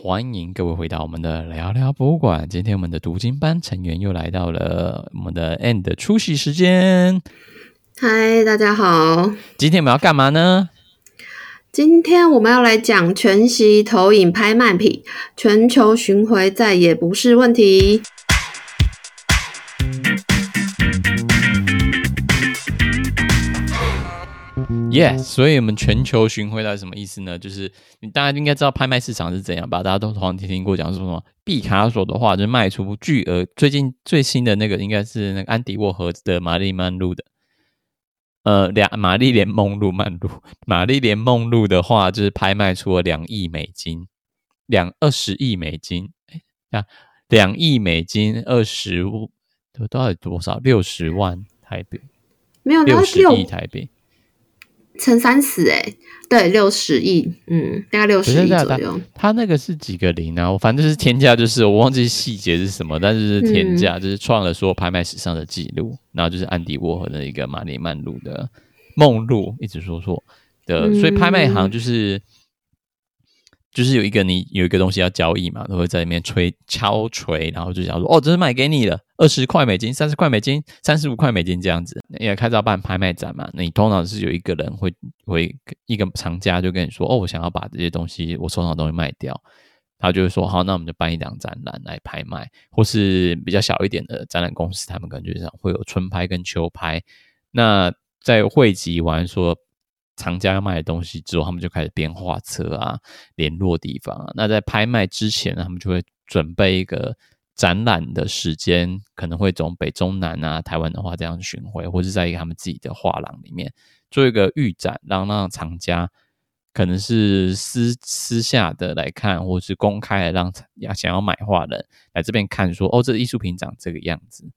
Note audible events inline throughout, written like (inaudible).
欢迎各位回到我们的聊聊博物馆。今天我们的读经班成员又来到了我们的 End 的出席时间。嗨，大家好。今天我们要干嘛呢？今天我们要来讲全息投影拍卖品，全球巡回再也不是问题。耶！所以我们全球巡回到底什么意思呢？就是你大家应该知道拍卖市场是怎样吧？大家都好像听听过讲说什么毕卡索的话就卖出巨额。最近最新的那个应该是那个安迪沃荷的玛丽曼露的，呃，两玛丽莲梦露曼露，玛丽莲梦露的话就是拍卖出了两亿美金，两二十亿美金，哎，两亿美金二十五，到底多少？六十万台币？没有，六十亿台币。乘三十哎，对，六十亿，嗯，大概六十亿左右。他那个是几个零啊？我反正就是天价，就是我忘记细节是什么，但是是天价，嗯、就是创了所有拍卖史上的记录。然后就是安迪沃荷的一个马里曼路的梦露，一直说错的，所以拍卖行就是。嗯就是有一个你有一个东西要交易嘛，都会在里面吹敲锤，然后就想说哦，这是卖给你了，二十块美金、三十块美金、三十五块美金这样子。因为开始要办拍卖展嘛，那你通常是有一个人会会一个藏家就跟你说哦，我想要把这些东西我手上的东西卖掉，他就会说好，那我们就办一档展览来拍卖，或是比较小一点的展览公司，他们感觉上会有春拍跟秋拍。那在汇集完说。藏家要卖的东西之后，他们就开始编画册啊，联络地方啊。那在拍卖之前，他们就会准备一个展览的时间，可能会从北中南啊、台湾的话这样巡回，或者在一个他们自己的画廊里面做一个预展，让让藏家可能是私私下的来看，或是公开的让要想要买画的人来这边看说，说哦，这艺术品长这个样子。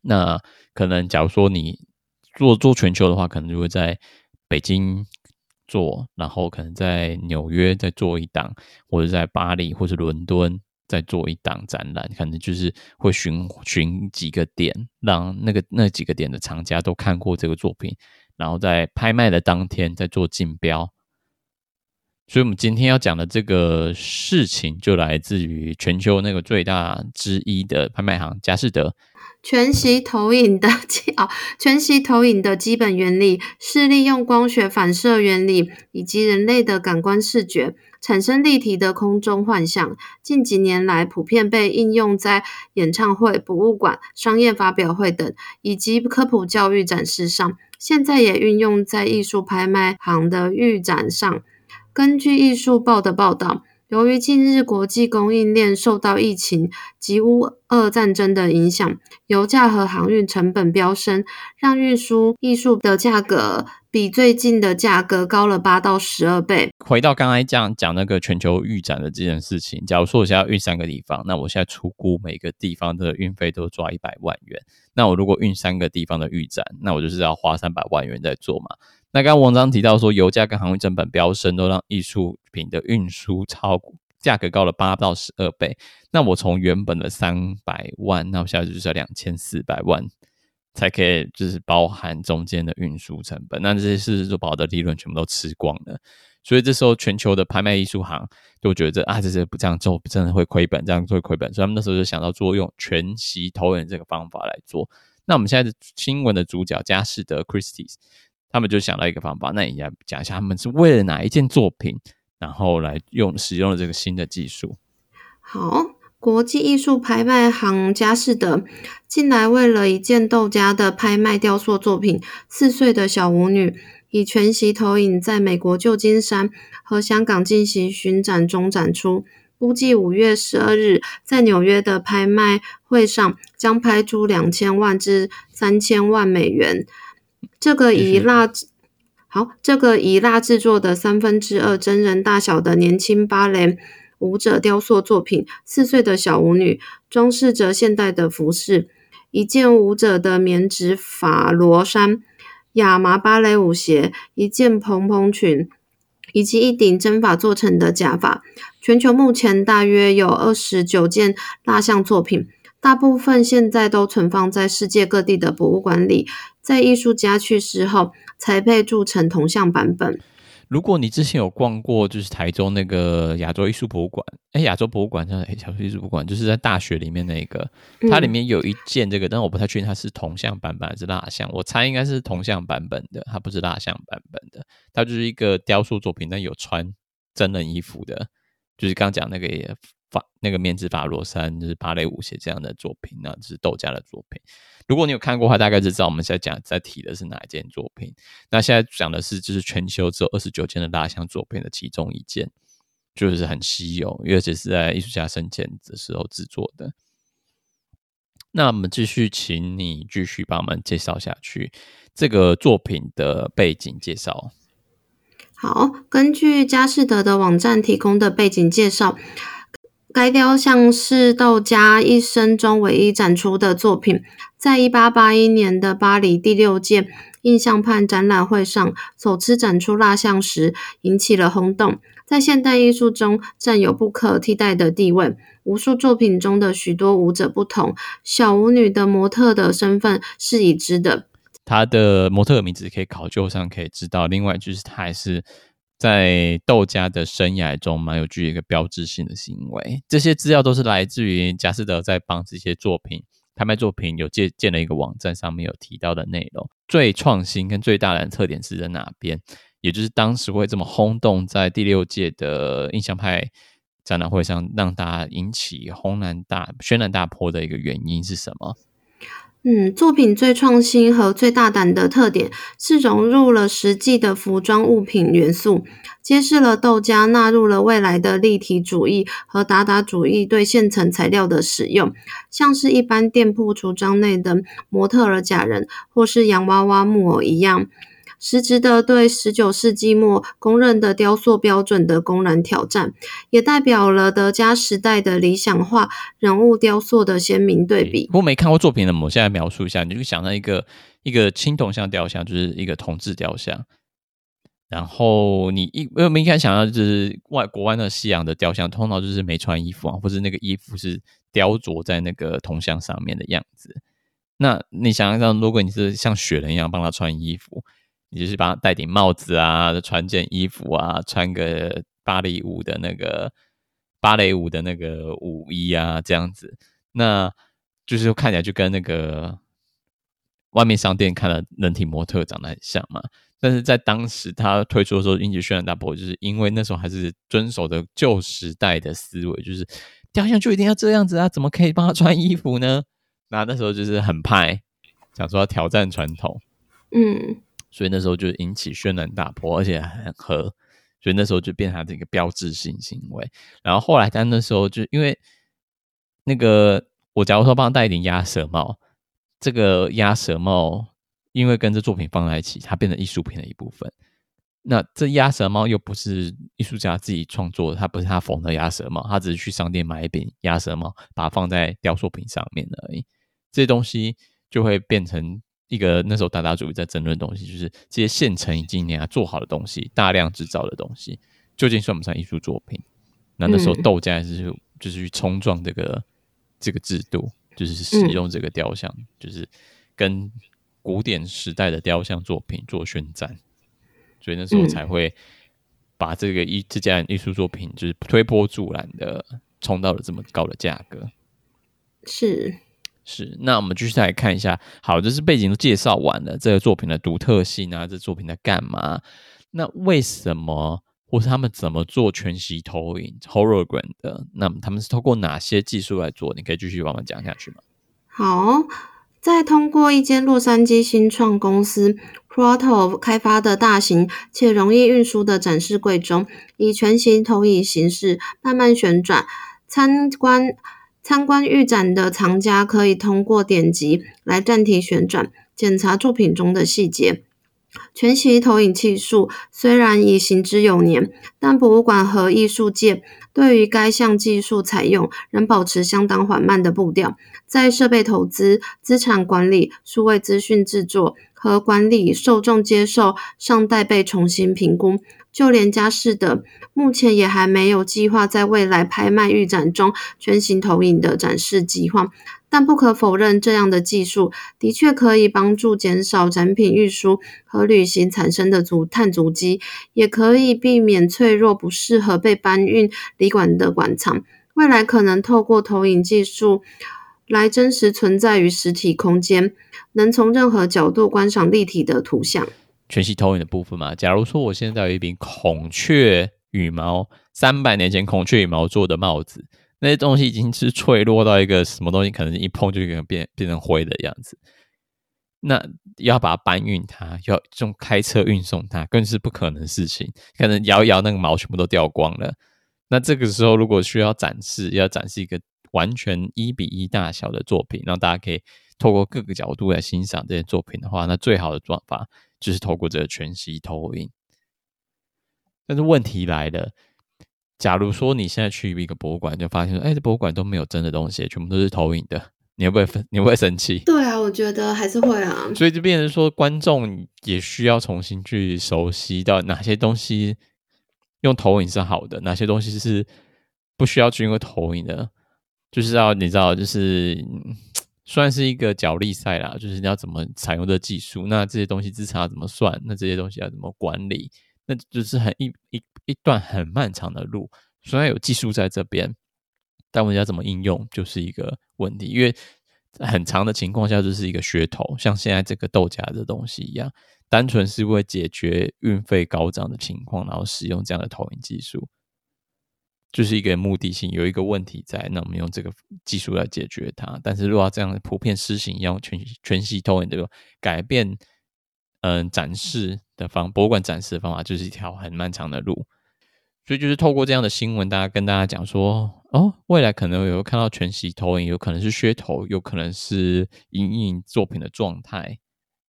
那可能假如说你做做全球的话，可能就会在。北京做，然后可能在纽约再做一档，或者在巴黎或者伦敦再做一档展览，可能就是会巡巡几个点，让那个那几个点的藏家都看过这个作品，然后在拍卖的当天再做竞标。所以，我们今天要讲的这个事情，就来自于全球那个最大之一的拍卖行佳士得。全息投影的基啊，全息投影的基本原理是利用光学反射原理以及人类的感官视觉，产生立体的空中幻象。近几年来，普遍被应用在演唱会、博物馆、商业发表会等，以及科普教育展示上。现在也运用在艺术拍卖行的预展上。根据艺术报的报道。由于近日国际供应链受到疫情及乌俄战争的影响，油价和航运成本飙升，让运输艺术的价格比最近的价格高了八到十二倍。回到刚才讲讲那个全球预展的这件事情，假如说我现在要运三个地方，那我现在出估每个地方的运费都抓一百万元。那我如果运三个地方的预展，那我就是要花三百万元在做嘛。那刚刚王章提到说，油价跟航运成本飙升，都让艺术品的运输超价格高了八到十二倍。那我从原本的三百万，那我现在就是要两千四百万，才可以就是包含中间的运输成本。那这些是就把我的利润全部都吃光了。所以这时候全球的拍卖艺术行就觉得啊，这些不这样做真的会亏本，这样会亏本。所以他们那时候就想到做用全息投影这个方法来做。那我们现在的新闻的主角佳士得 Christie's。他们就想到一个方法，那你来讲一下，他们是为了哪一件作品，然后来用使用了这个新的技术。好，国际艺术拍卖行佳士得近来为了一件豆家的拍卖雕塑作品《四岁的小舞女》，以全息投影在美国旧金山和香港进行巡展中展出，估计五月十二日在纽约的拍卖会上将拍出两千万至三千万美元。这个以蜡好，这个以蜡制作的三分之二真人大小的年轻芭蕾舞者雕塑作品，四岁的小舞女装饰着现代的服饰，一件舞者的棉质法罗衫、亚麻芭蕾舞鞋、一件蓬蓬裙，以及一顶真发做成的假发。全球目前大约有二十九件蜡像作品。大部分现在都存放在世界各地的博物馆里，在艺术家去世后才被铸成铜像版本。如果你之前有逛过，就是台中那个亚洲艺术博物馆，哎，亚洲博物馆叫哎，亚洲艺术博物馆，就是在大学里面那个，它里面有一件这个，嗯、但我不太确定它是铜像版本还是蜡像，我猜应该是铜像版本的，它不是蜡像版本的，它就是一个雕塑作品，但有穿真人衣服的，就是刚刚讲那个法那个面子法罗山，就是芭蕾舞鞋这样的作品，那就是豆家的作品。如果你有看过的话，大概就知道我们现在讲在提的是哪一件作品。那现在讲的是就是全球只有二十九件的蜡像作品的其中一件。就是很稀有，因为这是在艺术家生前的时候制作的。那我们继续，请你继续帮我们介绍下去这个作品的背景介绍。好，根据佳士得的网站提供的背景介绍，该雕像是道加一生中唯一展出的作品，在一八八一年的巴黎第六届印象派展览会上首次展出蜡像时，引起了轰动。在现代艺术中占有不可替代的地位。无数作品中的许多舞者不同，小舞女的模特的身份是已知的。她的模特名字可以考究上可以知道。另外就是她还是在窦家的生涯中蛮有具一个标志性的行为。这些资料都是来自于佳士得在帮这些作品拍卖作品有建建了一个网站，上面有提到的内容。最创新跟最大的特点是在哪边？也就是当时会这么轰动，在第六届的印象派展览会上，让大家引起轰然大轩然大波的一个原因是什么？嗯，作品最创新和最大胆的特点是融入了实际的服装物品元素，揭示了豆家纳入了未来的立体主义和达达主义对现成材料的使用，像是一般店铺橱窗内的模特儿假人或是洋娃娃木偶一样。实值得对十九世纪末公认的雕塑标准的公然挑战，也代表了德加时代的理想化人物雕塑的鲜明对比。如果没看过作品的，我现在描述一下，你就想到一个一个青铜像雕像，就是一个铜制雕像。然后你一我们一开始想到就是外国外的西洋的雕像，通常就是没穿衣服啊，或者那个衣服是雕琢在那个铜像上面的样子。那你想象，如果你是像雪人一样帮他穿衣服。你就是帮他戴顶帽子啊，穿件衣服啊，穿个芭蕾舞的那个芭蕾舞的那个舞衣啊，这样子，那就是看起来就跟那个外面商店看的人体模特长得很像嘛。但是在当时他推出的时候，引起轩然大波，就是因为那时候还是遵守的旧时代的思维，就是雕像就一定要这样子啊，怎么可以帮他穿衣服呢？那那时候就是很派，想说要挑战传统，嗯。所以那时候就引起轩然大波，而且很合，所以那时候就变成他的一个标志性行为。然后后来但那时候就因为那个，我假如说帮他戴一顶鸭舌帽，这个鸭舌帽因为跟这作品放在一起，它变成艺术品的一部分。那这鸭舌帽又不是艺术家自己创作的，他不是他缝的鸭舌帽，他只是去商店买一顶鸭舌帽，把它放在雕塑品上面而已。这东西就会变成。一个那时候达达主义在争论的东西，就是这些现成已经啊做好的东西，大量制造的东西，究竟算不算艺术作品？那那时候窦加是就是去冲撞这个这个制度，就是使用这个雕像，就是跟古典时代的雕像作品做宣战，所以那时候才会把这个艺这件艺术作品就是推波助澜的冲到了这么高的价格，是。是，那我们继续再来看一下。好，这是背景都介绍完了，这个作品的独特性啊，这作品在干嘛？那为什么，或是他们怎么做全息投影 （hologram） 的？那么他们是通过哪些技术来做？你可以继续帮我讲下去吗？好，在通过一间洛杉矶新创公司 Proto 开发的大型且容易运输的展示柜中，以全息投影形式慢慢旋转参观。参观预展的藏家可以通过点击来暂停旋转，检查作品中的细节。全息投影技术虽然已行之有年，但博物馆和艺术界对于该项技术采用仍保持相当缓慢的步调。在设备投资、资产管理、数位资讯制作和管理、受众接受尚待被重新评估。就连佳士得目前也还没有计划在未来拍卖预展中全息投影的展示计划。但不可否认，这样的技术的确可以帮助减少展品运输和旅行产生的足碳足迹，也可以避免脆弱不适合被搬运旅馆的馆藏。未来可能透过投影技术来真实存在于实体空间，能从任何角度观赏立体的图像。全息投影的部分嘛，假如说我现在有一顶孔雀羽毛，三百年前孔雀羽毛做的帽子。那些东西已经是脆弱到一个什么东西，可能一碰就可能变变成灰的样子。那要把它搬运它，要用开车运送它，更是不可能的事情。可能摇一摇，那个毛全部都掉光了。那这个时候，如果需要展示，要展示一个完全一比一大小的作品，让大家可以透过各个角度来欣赏这些作品的话，那最好的做法就是透过这个全息投影。但是问题来了。假如说你现在去一个博物馆，就发现说，哎，这博物馆都没有真的东西，全部都是投影的，你会不会分？你会不会生气？对啊，我觉得还是会啊。所以就变成说，观众也需要重新去熟悉到哪些东西用投影是好的，哪些东西是不需要去用投影的。就是要你知道，就是 (tsk) 算是一个角力赛啦，就是你要怎么采用这技术，那这些东西资产要怎么算，那这些东西要怎么管理。那就是很一一一段很漫长的路，虽然有技术在这边，但问题要怎么应用就是一个问题。因为很长的情况下就是一个噱头，像现在这个豆荚的东西一样，单纯是为解决运费高涨的情况，然后使用这样的投影技术，就是一个目的性，有一个问题在，那我们用这个技术来解决它。但是如果要这样普遍施行，要全全息投影这个改变。嗯，展示的方博物馆展示的方法就是一条很漫长的路，所以就是透过这样的新闻，大家跟大家讲说，哦，未来可能有看到全息投影，有可能是噱头，有可能是影印作品的状态，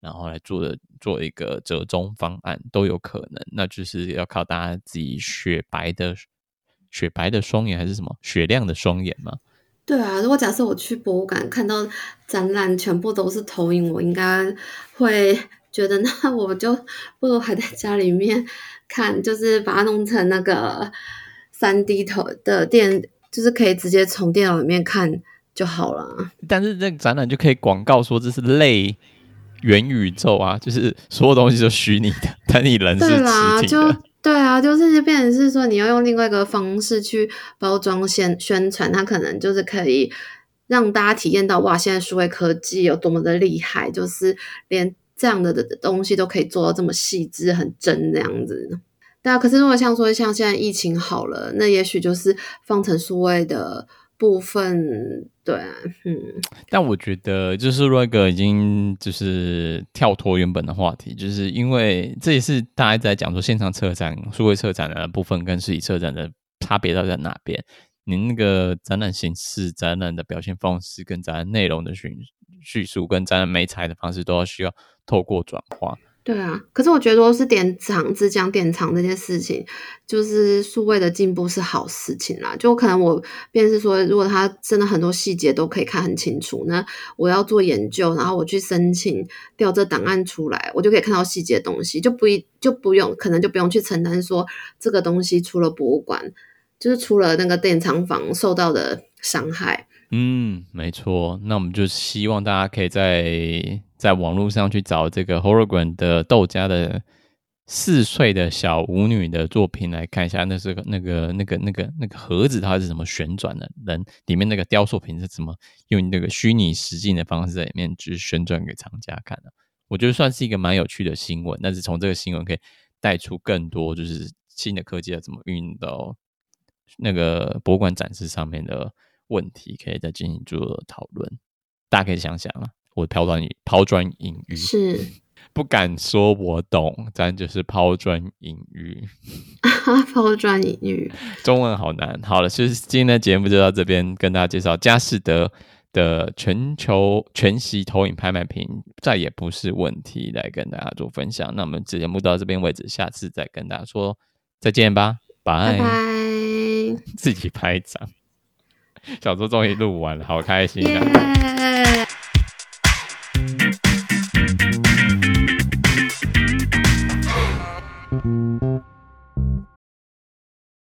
然后来做的做一个折中方案都有可能，那就是要靠大家自己雪白的雪白的双眼还是什么雪亮的双眼吗？对啊，如果假设我去博物馆看到展览全部都是投影，我应该会。觉得那我就不如还在家里面看，就是把它弄成那个三 D 头的电，就是可以直接从电脑里面看就好了。但是这个展览就可以广告说这是类元宇宙啊，就是所有东西都虚拟的，(laughs) 但你人是实体的。对，啊，就是变成是说你要用另外一个方式去包装宣宣传，它可能就是可以让大家体验到哇，现在数位科技有多么的厉害，就是连。这样的的东西都可以做到这么细致、很真这样子，对啊。可是如果像说像现在疫情好了，那也许就是放成数位的部分，对啊，嗯。但我觉得就是瑞哥已经就是跳脱原本的话题，就是因为这也是大家在讲说线上策展、数位策展的部分跟实体策展的差别到底在哪边？您那个展览形式、展览的表现方式跟展览内容的叙叙述跟展览媒材的方式都要需要。透过转化，对啊，可是我觉得是典藏、只讲典藏这件事情，就是数位的进步是好事情啦。就可能我便是说，如果他真的很多细节都可以看很清楚，那我要做研究，然后我去申请调这档案出来，我就可以看到细节的东西，就不一就不用，可能就不用去承担说这个东西出了博物馆，就是出了那个典藏房受到的伤害。嗯，没错。那我们就希望大家可以在在网络上去找这个 Hologram 的豆家的四岁的小舞女的作品来看一下，那是个那个那个那个那个盒子它是怎么旋转的，人里面那个雕塑品是怎么用那个虚拟实境的方式在里面去旋转给藏家看的。我觉得算是一个蛮有趣的新闻，但是从这个新闻可以带出更多，就是新的科技要怎么运用到那个博物馆展示上面的。问题可以再进行做讨论，大家可以想想啊。我抛砖引抛砖引玉是 (laughs) 不敢说我懂，咱就是抛砖引玉。(laughs) 抛砖引玉，(laughs) 中文好难。好了，其实今天的节目就到这边，跟大家介绍佳士得的全球全息投影拍卖品再也不是问题，来跟大家做分享。那我们节目到这边为止，下次再跟大家说再见吧，拜拜。自己拍掌。小周终于录完了，好开心啊！Yeah!